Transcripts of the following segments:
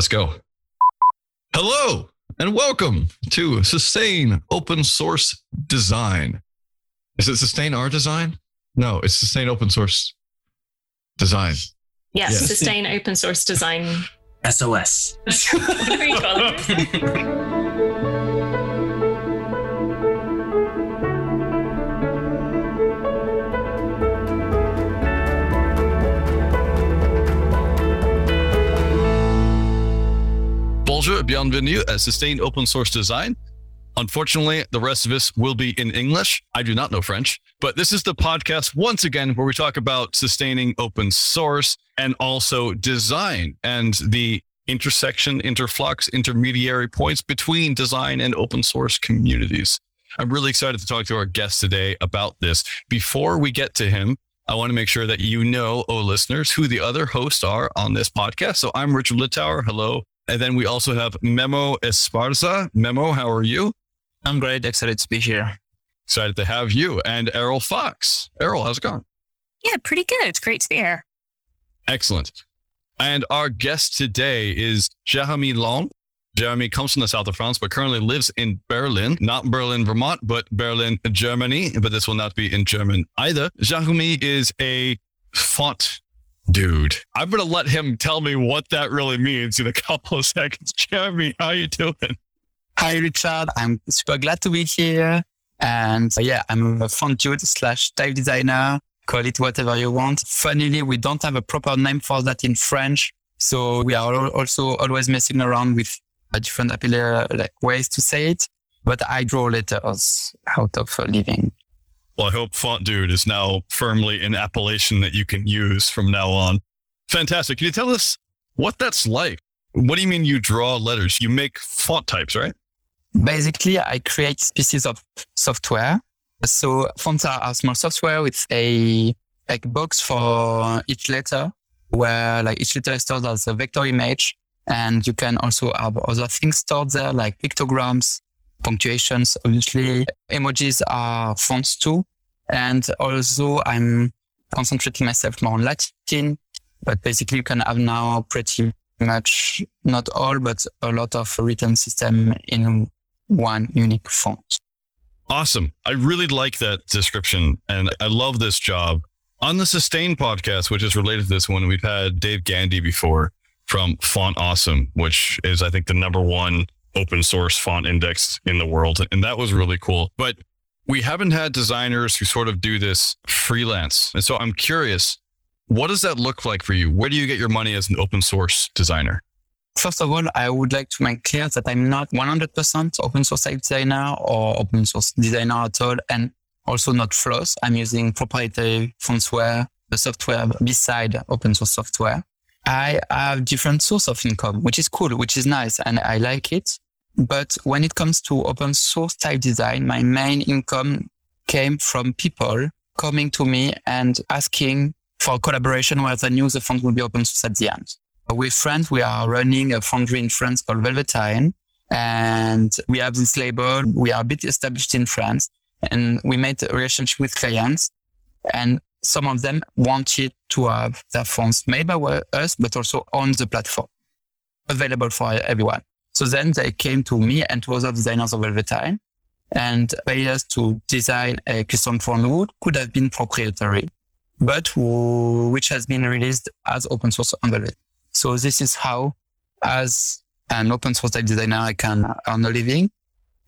Let's go. Hello and welcome to Sustain Open Source Design. Is it Sustain Our Design? No, it's Sustain Open Source Design. Yes, Yes. sustain open source design. SOS. Whatever you call it. Bonjour, bienvenue at Sustained Open Source Design. Unfortunately, the rest of us will be in English. I do not know French, but this is the podcast once again where we talk about sustaining open source and also design and the intersection, interflux, intermediary points between design and open source communities. I'm really excited to talk to our guest today about this. Before we get to him, I want to make sure that you know, oh listeners, who the other hosts are on this podcast. So I'm Richard Littauer. Hello. And then we also have Memo Esparza. Memo, how are you? I'm great. Excited to be here. Excited to have you. And Errol Fox. Errol, how's it going? Yeah, pretty good. It's great to be here. Excellent. And our guest today is Jeremy Landes. Jeremy comes from the south of France, but currently lives in Berlin, not Berlin, Vermont, but Berlin, Germany. But this will not be in German either. Jeremy is a font dude. I'm to let him tell me what that really means in a couple of seconds. Jeremy, how are you doing? Hi, Richard. I'm super glad to be here. And uh, yeah, I'm a font dude slash type designer. Call it whatever you want. Funnily, we don't have a proper name for that in French. So we are also always messing around with different appella- like ways to say it. But I draw letters out of living. Well, I hope Font Dude is now firmly an appellation that you can use from now on. Fantastic. Can you tell us what that's like? What do you mean you draw letters? You make font types, right? Basically, I create pieces of software. So fonts are a small software with a like box for each letter, where like each letter is stored as a vector image, and you can also have other things stored there, like pictograms, punctuations. Obviously, emojis are fonts too, and also I'm concentrating myself more on Latin. But basically, you can have now pretty much not all, but a lot of written system in one unique font. Awesome. I really like that description and I love this job. On the Sustain podcast, which is related to this one, we've had Dave Gandy before from Font Awesome, which is, I think, the number one open source font index in the world. And that was really cool. But we haven't had designers who sort of do this freelance. And so I'm curious, what does that look like for you? Where do you get your money as an open source designer? First of all, I would like to make clear that I'm not 100% open source designer or open source designer at all, and also not Floss. I'm using proprietary fontsware, the software beside open source software. I have different source of income, which is cool, which is nice, and I like it. But when it comes to open source type design, my main income came from people coming to me and asking for collaboration where they knew the font would be open source at the end. With friends, we are running a foundry in France called Velvetyne. And we have this label. We are a bit established in France and we made a relationship with clients and some of them wanted to have their fonts made by us, but also on the platform available for everyone. So then they came to me and to other designers over the time and paid us to design a custom font would could have been proprietary, but which has been released as open source on Velvet. So this is how, as an open source type designer, I can earn a living.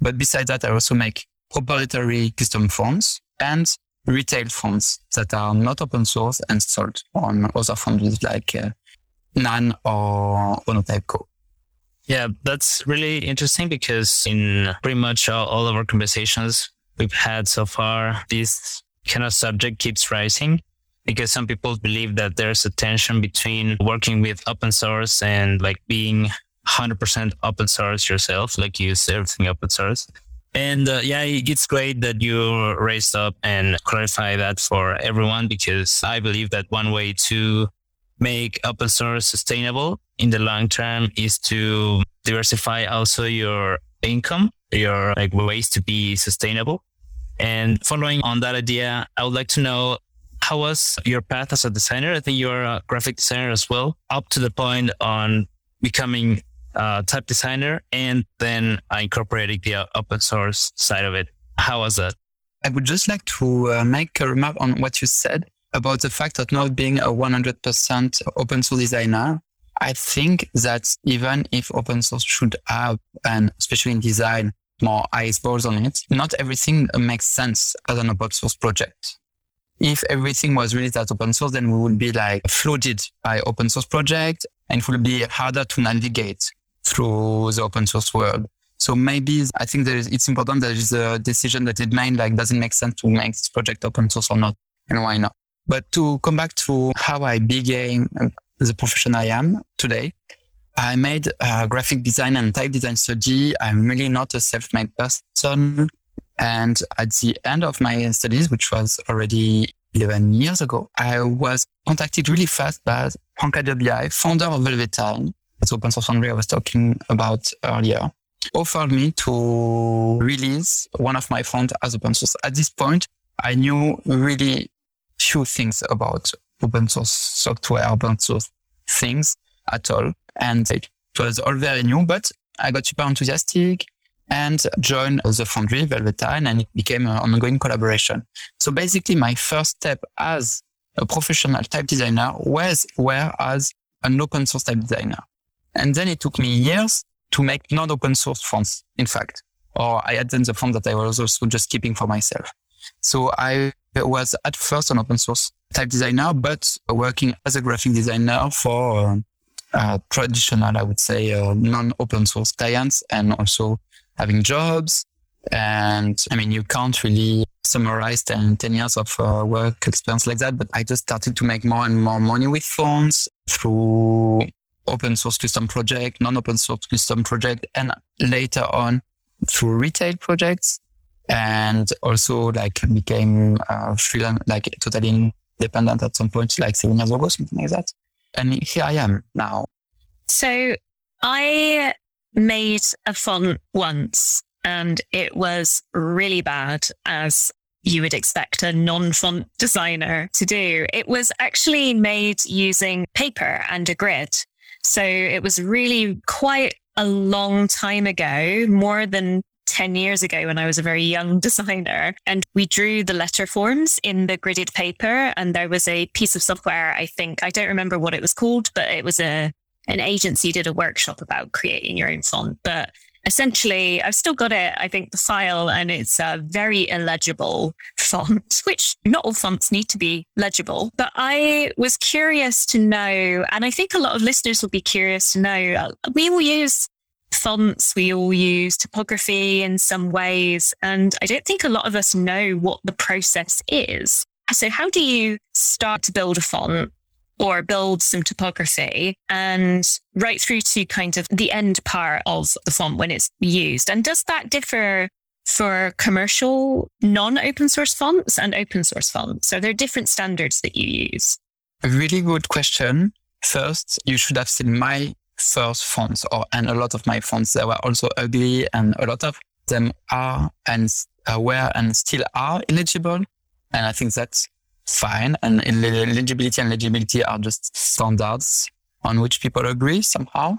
But besides that, I also make proprietary custom fonts and retail fonts that are not open source and sold on other foundries like uh, Nan or Onotype Co. Yeah, that's really interesting because in pretty much all, all of our conversations we've had so far, this kind of subject keeps rising because some people believe that there's a tension between working with open source and like being 100% open source yourself, like you use everything open source. And uh, yeah, it's great that you raised up and clarify that for everyone because I believe that one way to make open source sustainable in the long term is to diversify also your income, your like ways to be sustainable. And following on that idea, I would like to know how was your path as a designer? I think you're a graphic designer as well, up to the point on becoming a type designer and then I incorporated the uh, open source side of it. How was that? I would just like to uh, make a remark on what you said about the fact of not being a 100% open source designer. I think that even if open source should have, and especially in design, more eyes balls on it, not everything makes sense as an open source project. If everything was really that open source, then we would be like flooded by open source project and it would be harder to navigate through the open source world. So maybe I think there is, it's important that is a decision that it made like, does it make sense to make this project open source or not? And why not? But to come back to how I became the profession I am today, I made a graphic design and type design study. I'm really not a self-made person. And at the end of my studies, which was already 11 years ago, I was contacted really fast by Frank Adebiaye, founder of Velvetyne, the open source foundry I was talking about earlier, offered me to release one of my fonts as open source. At this point, I knew really few things about open source software, open source things at all. And it was all very new, but I got super enthusiastic and joined the foundry Velvetyne and it became an ongoing collaboration. So basically my first step as a professional type designer was where as an open source type designer. And then it took me years to make non-open source fonts, in fact, or I had then the font that I was also just keeping for myself. So I was at first an open source type designer, but working as a graphic designer for uh, uh, traditional, I would say, uh, non-open source clients and also having jobs. And I mean, you can't really summarize 10, 10 years of uh, work experience like that, but I just started to make more and more money with fonts through open source custom project, non-open source custom project, and later on through retail projects. And also like became uh, freelance, like totally independent at some point, like seven years ago, something like that. And here I am now. So I made a font once and it was really bad as you would expect a non-font designer to do. It was actually made using paper and a grid. So it was really quite a long time ago, more than 10 years ago when I was a very young designer. And we drew the letter forms in the gridded paper. And there was a piece of software, I think, I don't remember what it was called, but it was a, an agency did a workshop about creating your own font. But essentially, I've still got it, I think, the file, and it's a very illegible font, which not all fonts need to be legible. But I was curious to know, and I think a lot of listeners will be curious to know, uh, we all use fonts, we all use typography in some ways, and I don't think a lot of us know what the process is. So, how do you start to build a font? Or build some typography and right through to kind of the end part of the font when it's used. And does that differ for commercial non-open source fonts and open source fonts? Are there different standards that you use? A really good question. First, you should have seen my first fonts or, and a lot of my fonts that were also ugly and a lot of them are and uh, were and still are illegible. And I think that's fine. And legibility and legibility are just standards on which people agree somehow.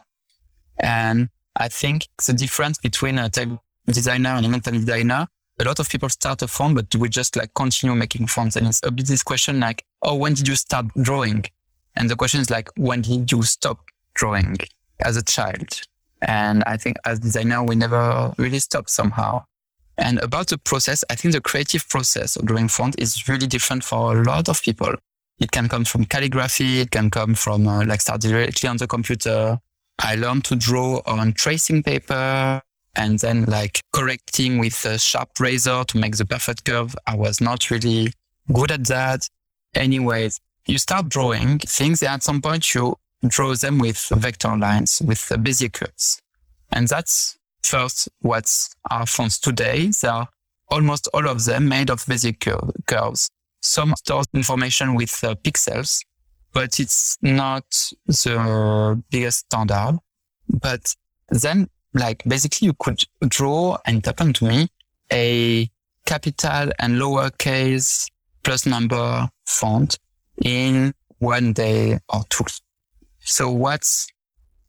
And I think the difference between a type designer and a mental designer, a lot of people start a font, but we just like continue making fonts. And it's a bit this question like, oh, when did you start drawing? And the question is like, when did you stop drawing as a child? And I think as designer, we never really stop somehow. And about the process, I think the creative process of drawing font is really different for a lot of people. It can come from calligraphy. It can come from uh, like start directly on the computer. I learned to draw on tracing paper and then like correcting with a sharp razor to make the perfect curve. I was not really good at that. Anyways, you start drawing things and at some point you draw them with vector lines, with Bezier curves. And that's First, what's our fonts today? They are almost all of them made of Bezier curves. Some store information with uh, pixels, but it's not the biggest standard. But then, like, basically you could draw and it happened to me a capital and lowercase plus number font in one day or two. So what's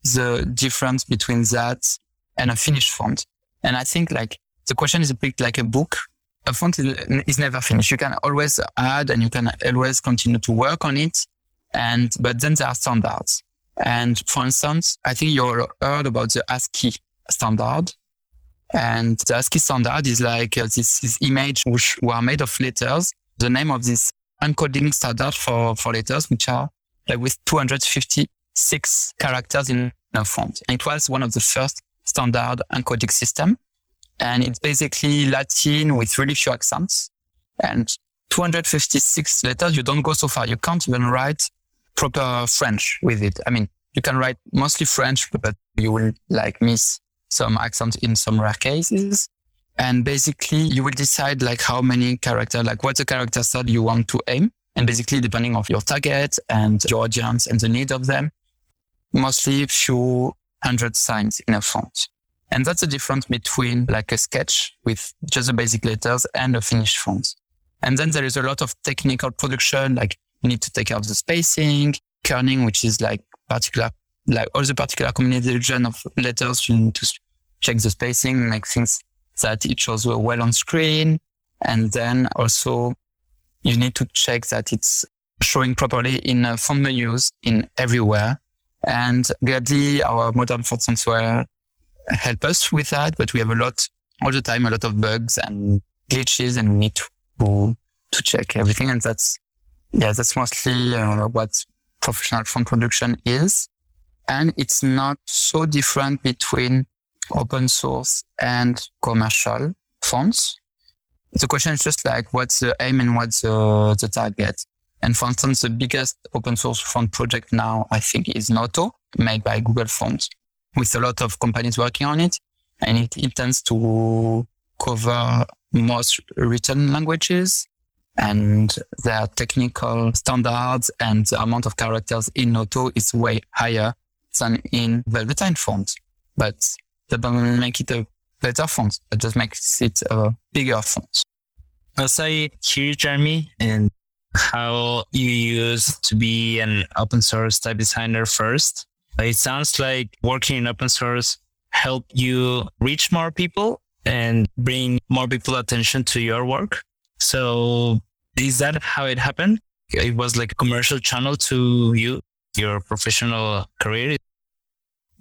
the difference between that and a finished font. And I think like the question is a bit like a book. A font is, never finished. You can always add and you can always continue to work on it. And, but then there are standards. And for instance, I think you all heard about the ASCII standard. And the ASCII standard is like uh, this, this image which were made of letters. The name of this encoding standard for, for letters, which are like with 256 characters in a font. And it was one of the first standard encoding system. And it's basically Latin with really few accents and 256 letters. You don't go so far. You can't even write proper French with it. I mean, you can write mostly French, but you will like miss some accent in some rare cases. And basically you will decide like how many character, like what the character set you want to aim. And basically depending on your target and your audience and the need of them, mostly a few hundred signs in a font. And that's the difference between like a sketch with just the basic letters and a finished font. And then there is a lot of technical production, like you need to take out the spacing, kerning, which is like particular, like all the particular combination of letters. You need to check the spacing, make things that it shows well on screen. And then also you need to check that it's showing properly in font menus in everywhere. And gladly our modern font software help us with that, but we have a lot all the time, a lot of bugs and glitches and we need to, to check everything. And that's, yeah, that's mostly uh, what professional font production is. And it's not so different between open source and commercial fonts. The question is just like, what's the aim and what's the, the target? And for instance, the biggest open source font project now, I think is Noto made by Google Fonts with a lot of companies working on it. And it intends to cover most written languages and their technical standards and the amount of characters in Noto is way higher than in Velvetyne font. But that doesn't make it a better font. It just makes it a bigger font. As I hear Jeremy and how you used to be an open source type designer first, it sounds like working in open source helped you reach more people and bring more people attention to your work. So is that how it happened? It was like a commercial channel to you, your professional career?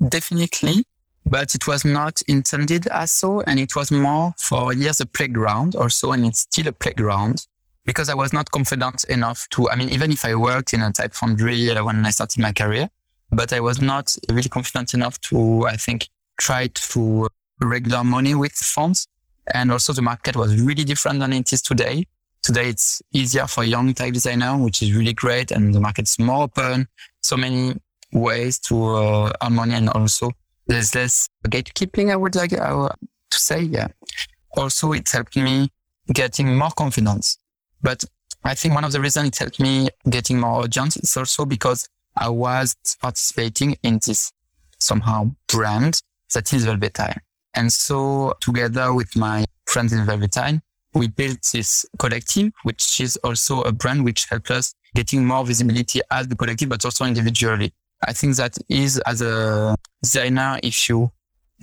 Definitely, but it was not intended as so. And it was more for years a playground also. And it's still a playground because I was not confident enough to, I mean, even if I worked in a type foundry uh, when I started my career, but I was not really confident enough to, I think, try to regular money with fonts. And also the market was really different than it is today. Today it's easier for young type designer, which is really great. And the market's more open. So many ways to uh, earn money. And also there's less gatekeeping, I would like uh, to say. Yeah. Also, it helped me getting more confidence. But I think one of the reasons it helped me getting more audience is also because I was participating in this somehow brand that is Velvetyne. And so together with my friends in Velvetyne, we built this collective, which is also a brand which helps us getting more visibility as the collective, but also individually. I think that is as a designer, if you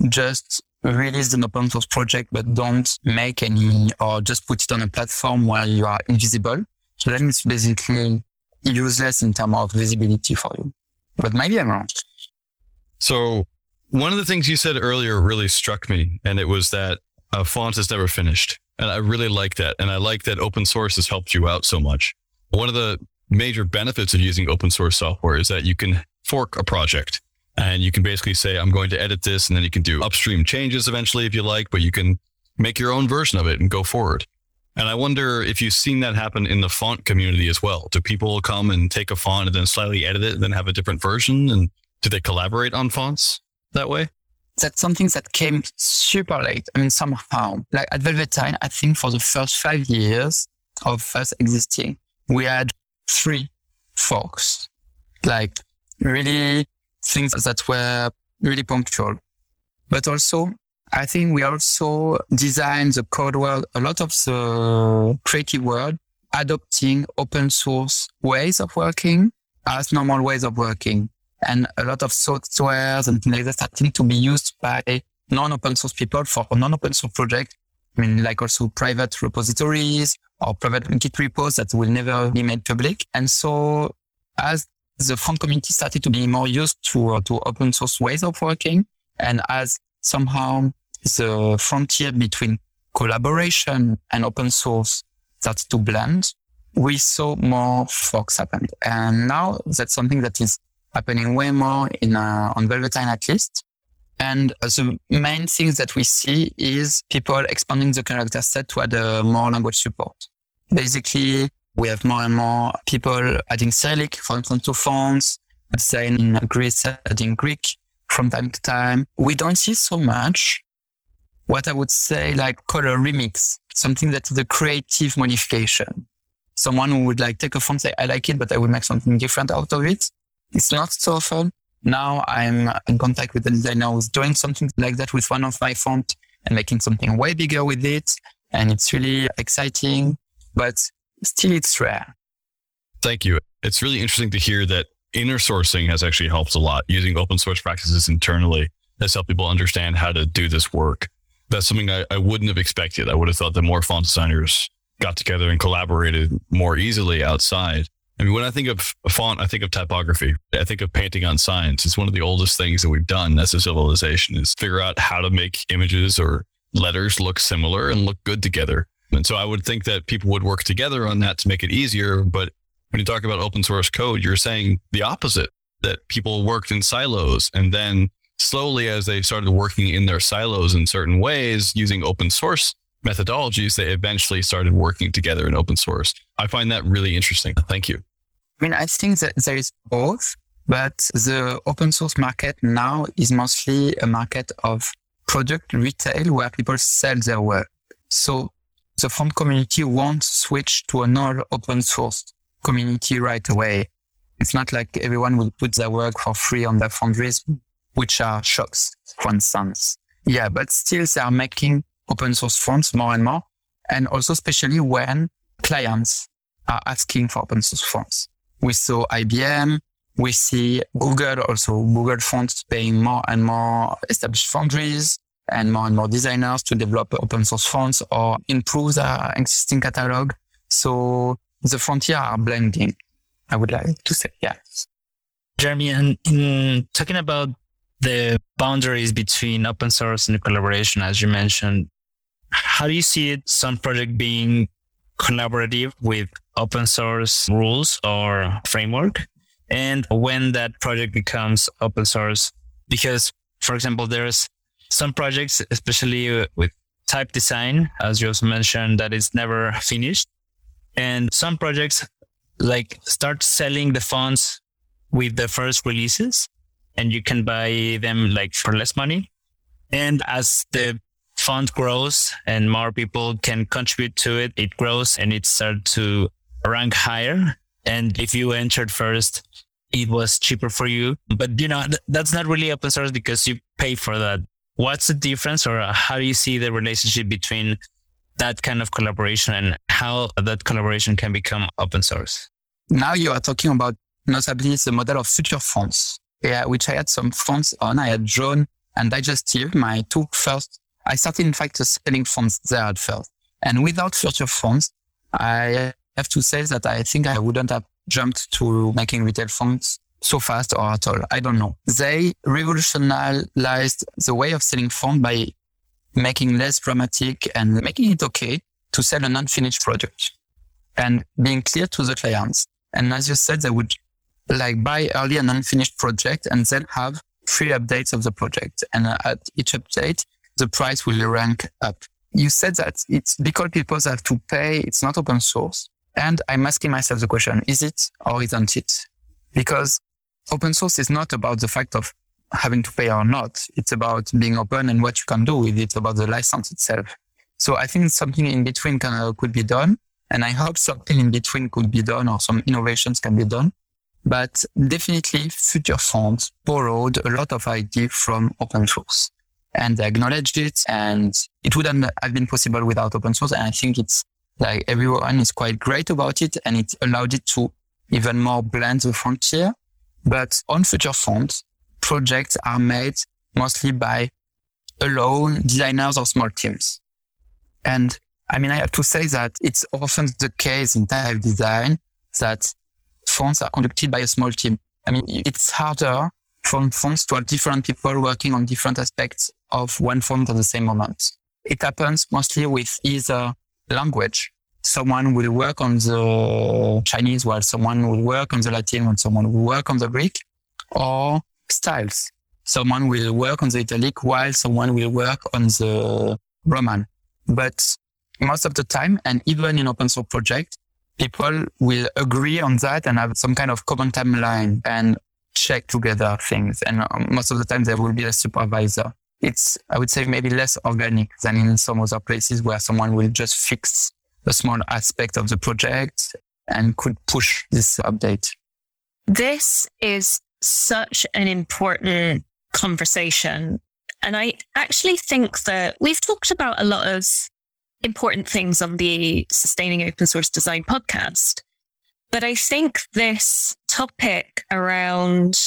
just release an open source project, but don't make any or just put it on a platform where you are invisible. So then it's basically useless in terms of visibility for you. But maybe I'm wrong. So one of the things you said earlier really struck me, and it was that a font is never finished. And I really like that. And I like that open source has helped you out so much. One of the major benefits of using open source software is that you can fork a project and you can basically say, I'm going to edit this. And then you can do upstream changes eventually if you like, but you can make your own version of it and go forward. And I wonder if you've seen that happen in the font community as well. Do people come and take a font and then slightly edit it and then have a different version? And do they collaborate on fonts that way? That's something that came super late. I mean, somehow, like at Velvetyne, I think for the first five years of us existing, we had three forks, like really things that were really punctual. But also I think we also design the code world, a lot of the creative world, adopting open source ways of working as normal ways of working. and a lot of softwares and things like that starting to be used by non-open source people for non-open source projects. I mean, like also private repositories or private Git repos that will never be made public. And so as the front community started to be more used to, uh, to open source ways of working and as somehow the frontier between collaboration and open source starts to blend, we saw more forks happen. And now that's something that is happening way more in, uh, on Velvetyne at least. And the main things that we see is people expanding the character set to add uh, more language support. Basically, we have more and more people adding Cyrillic, for instance, to fonts, saying Greece, adding Greek from time to time. We don't see so much what I would say like color remix, something that is a creative modification. Someone who would like take a font, say, I like it, but I would make something different out of it. It's not so often. Now I'm in contact with the designer who's doing something like that with one of my font and making something way bigger with it. And it's really exciting, but still it's rare. Thank you. It's really interesting to hear that inner sourcing has actually helped a lot. Using open source practices internally has helped people understand how to do this work. That's something I, I wouldn't have expected. I would have thought that more font designers got together and collaborated more easily outside. I mean, when I think of font, I think of typography. I think of painting on signs. It's one of the oldest things that we've done as a civilization is figure out how to make images or letters look similar and look good together. And so I would think that people would work together on that to make it easier. But when you talk about open source code, you're saying the opposite, that people worked in silos and then slowly as they started working in their silos in certain ways using open source methodologies, they eventually started working together in open source. I find that really interesting. Thank you. I mean, I think that there is both, but the open source market now is mostly a market of product retail where people sell their work. So the font community won't switch to another open source community right away. It's not like everyone will put their work for free on their foundries, which are shops, for instance. Yeah, but still they are making open source fonts more and more. And also especially when clients are asking for open source fonts. We saw IBM. We see Google also Google fonts paying more and more established foundries and more and more designers to develop open source fonts or improve their existing catalog. So the frontier are blending. I would like to say, yeah. Jeremy, and in talking about the boundaries between open source and collaboration, as you mentioned, how do you see it, some project being collaborative with open source rules or framework. And when that project becomes open source, because for example, there's some projects, especially with type design, as you also mentioned, that is never finished. And some projects like start selling the fonts with the first releases and you can buy them like for less money. And as the font grows and more people can contribute to it, it grows and it starts to rank higher. And if you entered first, it was cheaper for you. But you know, th- that's not really open source because you pay for that. What's the difference or how do you see the relationship between that kind of collaboration and how that collaboration can become open source? Now you are talking about notably the model of future fonts, yeah, which I had some fonts on. I had Jaune and Digestive, my two first. I started in fact selling fonts there at first. And without future fonts, I have to say that I think I wouldn't have jumped to making retail fonts so fast or at all. I don't know. They revolutionized the way of selling font by making less dramatic and making it okay to sell an unfinished product and being clear to the clients. And as you said, they would like buy early an unfinished project and then have free updates of the project. And uh, at each update, the price will rank up. You said that it's because people have to pay. It's not open source. And I'm asking myself the question, is it or isn't it? Because open source is not about the fact of having to pay or not. It's about being open and what you can do with it, about the license itself. So I think something in between can, uh, could be done. And I hope something in between could be done or some innovations can be done. But definitely future fonts borrowed a lot of idea from open source and they acknowledged it and it wouldn't have been possible without open source. And I think it's like everyone is quite great about it and it allowed it to even more blend the frontier. But on future fonts, projects are made mostly by alone designers or small teams. And I mean, I have to say that it's often the case in type design that fonts are conducted by a small team. I mean, it's harder for fonts to have different people working on different aspects of one font at the same moment. It happens mostly with either language. Someone will work on the Chinese while someone will work on the Latin and someone will work on the Greek or styles. Someone will work on the Italic while someone will work on the Roman. But most of the time, and even in open source projects, people will agree on that and have some kind of common timeline and check together things. And um, most of the time there will be a supervisor. It's, I would say maybe less organic than in some other places where someone will just fix a small aspect of the project and could push this update. This is such an important conversation. And I actually think that we've talked about a lot of important things on the Sustaining Open Source Design podcast. But I think this topic around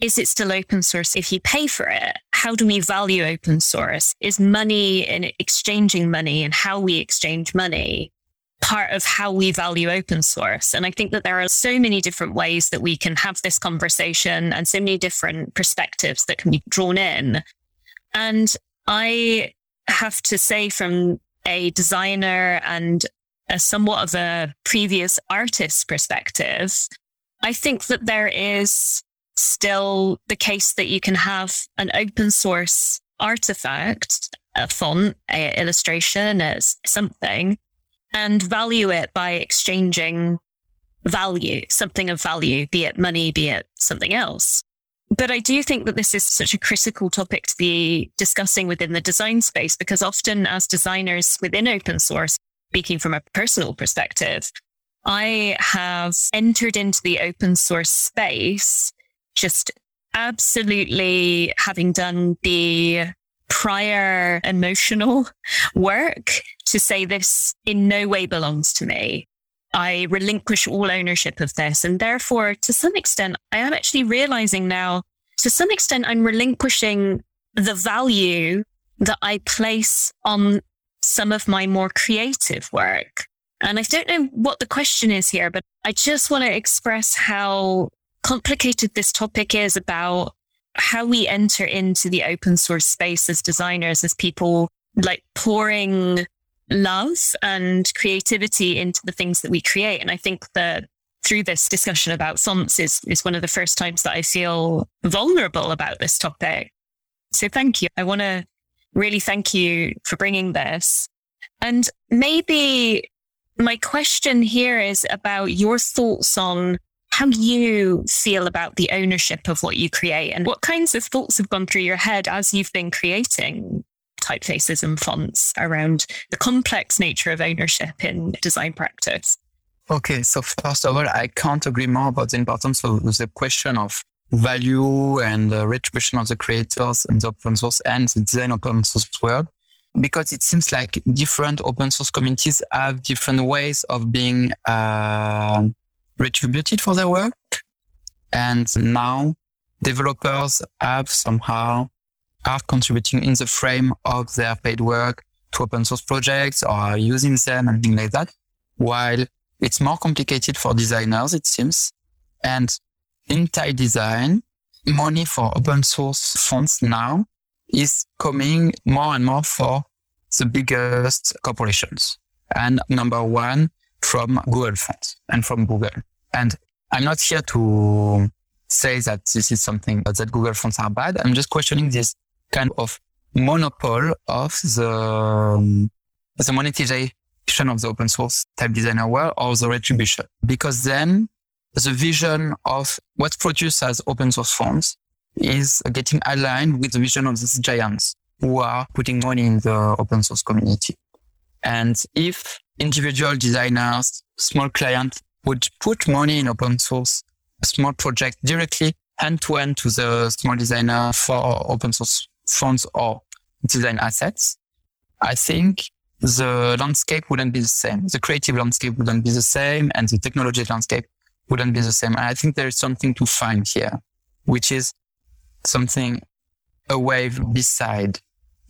is it still open source if you pay for it? How do we value open source? Is money and exchanging money and how we exchange money part of how we value open source? And I think that there are so many different ways that we can have this conversation and so many different perspectives that can be drawn in. And I have to say from a designer and a somewhat of a previous artist perspective, I think that there is still the case that you can have an open source artifact, a font, a illustration as something, and value it by exchanging value, something of value, be it money, be it something else. But I do think that this is such a critical topic to be discussing within the design space because often as designers within open source, speaking from a personal perspective, I have entered into the open source space just absolutely having done the prior emotional work to say this in no way belongs to me. I relinquish all ownership of this. And therefore, to some extent, I am actually realizing now, to some extent, I'm relinquishing the value that I place on some of my more creative work. And I don't know what the question is here, but I just want to express how complicated this topic is about how we enter into the open source space as designers, as people like pouring love and creativity into the things that we create. And I think that through this discussion about fonts is, is one of the first times that I feel vulnerable about this topic. So thank you. I want to really thank you for bringing this. And maybe my question here is about your thoughts on how do you feel about the ownership of what you create and what kinds of thoughts have gone through your head as you've been creating typefaces and fonts around the complex nature of ownership in design practice. Okay, so first of all, I can't agree more about the importance of the question of value and the retribution of the creators and the open source and the design open source world because it seems like different open source communities have different ways of being uh, retributed for their work. And now developers have somehow are contributing in the frame of their paid work to open source projects or are using them and things like that. While it's more complicated for designers, it seems. And in type design, money for open source fonts now is coming more and more for the biggest corporations. And number one from Google Fonts and from Google. And I'm not here to say that this is something that Google Fonts are bad. I'm just questioning this kind of monopoly of the, the monetization of the open source type designer world or the retribution. Because then the vision of what's produced as open source fonts is getting aligned with the vision of these giants who are putting money in the open source community. And if individual designers, small clients would put money in open source, a small project directly hand to hand to the small designer for open source fonts or design assets, I think the landscape wouldn't be the same. The creative landscape wouldn't be the same and the technology landscape wouldn't be the same. And I think there is something to find here, which is something away beside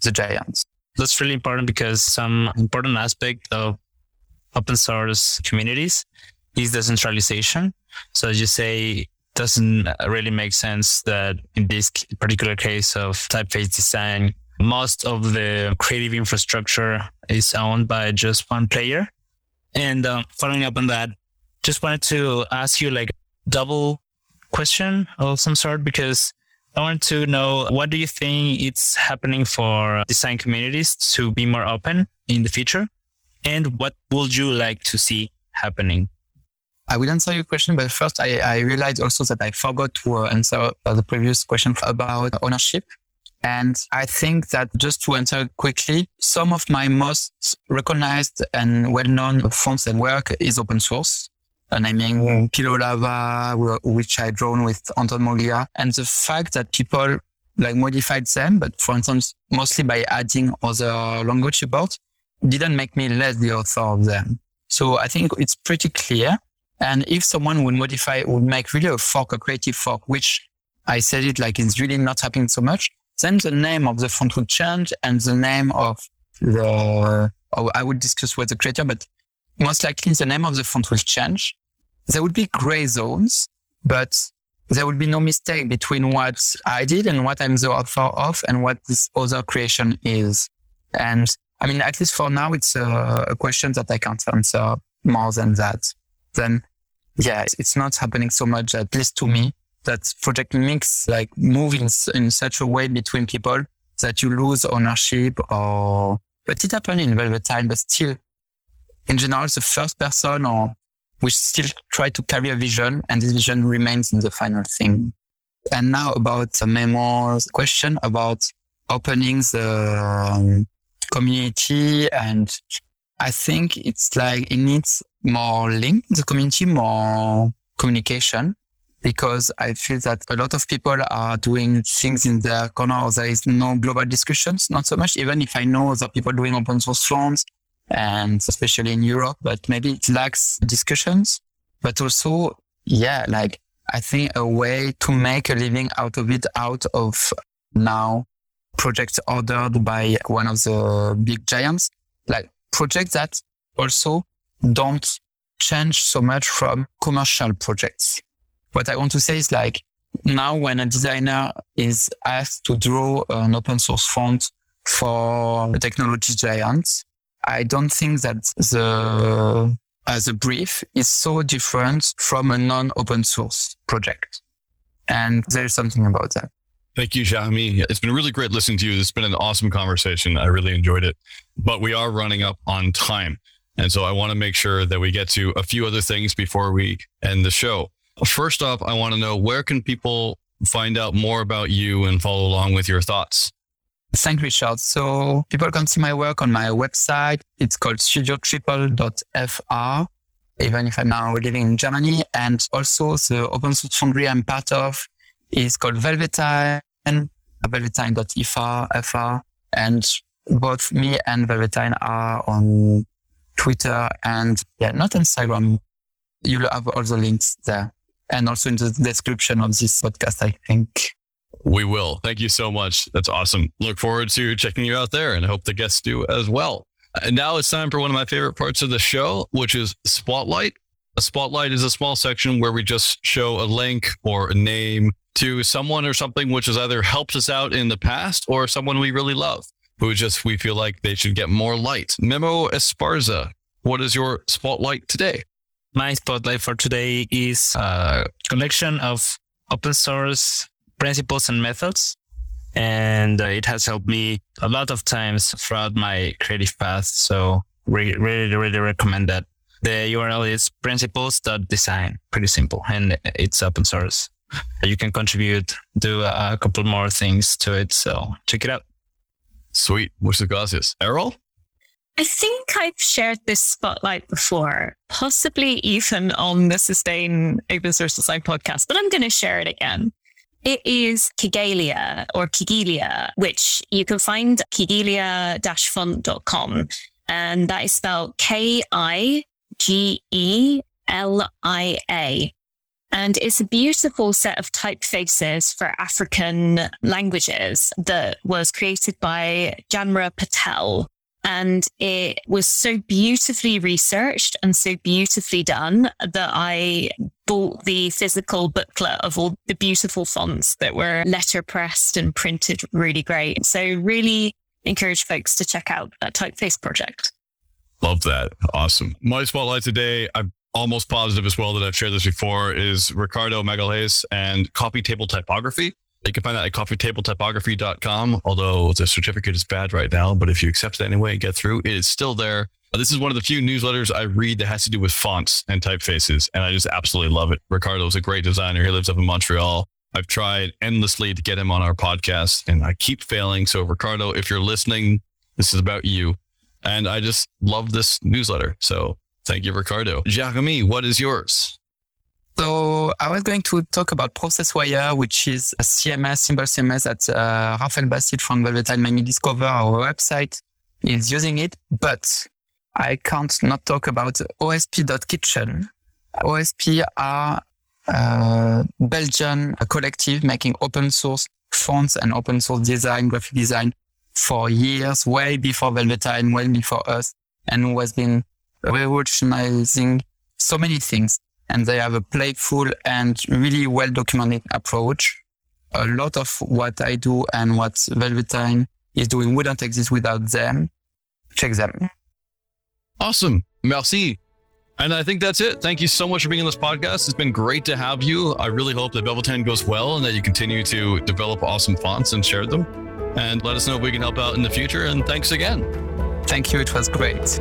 the giants. That's really important because some important aspect of open source communities is decentralization. So as you say, doesn't really make sense that in this particular case of typeface design, most of the creative infrastructure is owned by just one player. And uh, following up on that, just wanted to ask you like double question of some sort because I want to know what do you think it's happening for design communities to be more open in the future? And what would you like to see happening? I will answer your question, but first I, I realized also that I forgot to uh, answer the previous question about ownership. And I think that just to answer quickly, some of my most recognized and well-known fonts and work is open source. And I mean, Pilowlava, which I drawn with Anton Moglia. And the fact that people like modified them, but for instance, mostly by adding other language support, didn't make me less the author of them. So I think it's pretty clear. And if someone would modify, would make really a fork, a creative fork, which I said it like it's really not happening so much, then the name of the font would change and the name of the, oh, I would discuss with the creator, but most likely the name of the font will change. There would be gray zones, but there would be no mistake between what I did and what I'm the author of and what this other creation is. And I mean, at least for now, it's a, a question that I can't answer more than that. Then, yeah, it's not happening so much, at least to me, that project mix like move in, in such a way between people that you lose ownership or, but it happened in Velvetyne, but still in general, the first person or we still try to carry a vision and this vision remains in the final thing. And now about the Memo's question about opening the um, community. And I think it's like it needs more link in the community, more communication because I feel that a lot of people are doing things in their corner. There is no global discussions, not so much, even if I know that people doing open source forms and especially in Europe, but maybe it lacks discussions, but also, yeah, like I think a way to make a living out of it, out of now projects ordered by one of the big giants, like projects that also don't change so much from commercial projects what I want to say is like now when a designer is asked to draw an open source font for a technology giant, I don't think that the uh, the brief is so different from a non-open source project. And there's something about that. Thank you, Jahmi. It's been really great listening to you. It's been an awesome conversation. I really enjoyed it. But we are running up on time. And so I want to make sure that we get to a few other things before we end the show. First off, I want to know where can people find out more about you and follow along with your thoughts? Thank you, Richard. So people can see my work on my website. It's called studiotriple.fr, even if I'm now living in Germany. And also the open source foundry I'm part of is called Velvetyne, velvetyne.fr, FR. And both me and Velvetyne are on Twitter and yeah, not Instagram. You'll have all the links there and also in the description of this podcast, I think. We will. Thank you so much. That's awesome. Look forward to checking you out there and I hope the guests do as well. And now it's time for one of my favorite parts of the show, which is Spotlight. A spotlight is a small section where we just show a link or a name to someone or something which has either helped us out in the past or someone we really love who just we feel like they should get more light. Memo Esparza, what is your spotlight today? My spotlight for today is a collection of open source principles and methods. And uh, it has helped me a lot of times throughout my creative path. So re- really, really recommend that. The URL is principles.design. Pretty simple. And it's open source. You can contribute, do a couple more things to it. So check it out. Sweet. Muchas gracias. Errol? I think I've shared this spotlight before, possibly even on the Sustain Open Source Design podcast, but I'm going to share it again. It is Kigelia or Kigelia, which you can find kigelia-font.com. And that is spelled K I G E L I A. And it's a beautiful set of typefaces for African languages that was created by Janra Patel. And it was so beautifully researched and so beautifully done that I bought the physical booklet of all the beautiful fonts that were letter pressed and printed really great. So really encourage folks to check out that typeface project. Love that. Awesome. My spotlight today, I'm almost positive as well that I've shared this before, is Ricardo Magalhaes and Coffee Table Typography. You can find that at coffeetabletypography.com, although the certificate is bad right now. But if you accept it anyway and get through, it is still there. Uh, this is one of the few newsletters I read that has to do with fonts and typefaces, and I just absolutely love it. Ricardo is a great designer. He lives up in Montreal. I've tried endlessly to get him on our podcast, and I keep failing. So, Ricardo, if you're listening, this is about you. And I just love this newsletter. So, thank you, Ricardo. Jeremy, what is yours? So I was going to talk about ProcessWire, which is a CMS, simple CMS that uh, Raphael Bastide from Velvetyne made me discover our website is using it, but I can't not talk about OSP.kitchen. OSP are a Belgian collective making open source fonts and open source design, graphic design for years, way before Velvetyne, way before us, and who has been revolutionizing so many things and they have a playful and really well documented approach. A lot of what I do and what Velvetyne is doing wouldn't exist without them. Check them. Awesome. Merci. And I think that's it. Thank you so much for being on this podcast. It's been great to have you. I really hope that Velvetyne goes well and that you continue to develop awesome fonts and share them. And let us know if we can help out in the future. And thanks again. Thank you. It was great.